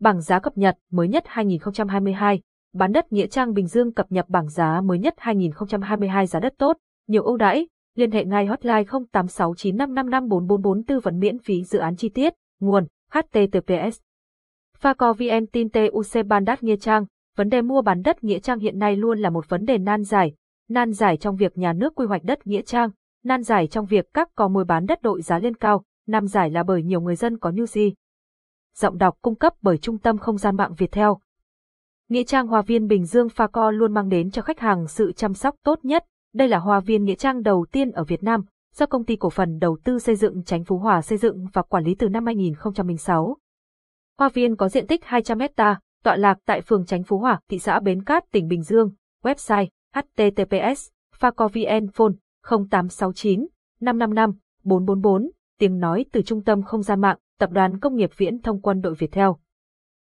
bảng giá cập nhật mới nhất 2022. Bán đất Nghĩa Trang Bình Dương cập nhật bảng giá mới nhất 2022 giá đất tốt, nhiều ưu đãi, liên hệ ngay hotline 0869555444 tư vấn miễn phí dự án chi tiết, nguồn, https. Faco VN tin TUC Ban đất Nghĩa Trang, vấn đề mua bán đất Nghĩa Trang hiện nay luôn là một vấn đề nan giải, nan giải trong việc nhà nước quy hoạch đất Nghĩa Trang, nan giải trong việc các cò mồi bán đất đội giá lên cao, nam giải là bởi nhiều người dân có nhu gì. Giọng đọc cung cấp bởi Trung tâm Không gian mạng Việt Theo. Nghĩa trang Hoa viên Bình Dương Pha Co luôn mang đến cho khách hàng sự chăm sóc tốt nhất. Đây là hoa viên nghĩa trang đầu tiên ở Việt Nam, do công ty cổ phần đầu tư xây dựng Chánh Phú Hòa xây dựng và quản lý từ năm 2006. Hoa viên có diện tích 200 hecta, tọa lạc tại phường Chánh Phú Hòa, thị xã Bến Cát, tỉnh Bình Dương. Website https phacovn phone 0869 555 444 tiếng nói từ trung tâm không gian mạng, tập đoàn công nghiệp viễn thông quân đội Việt Theo.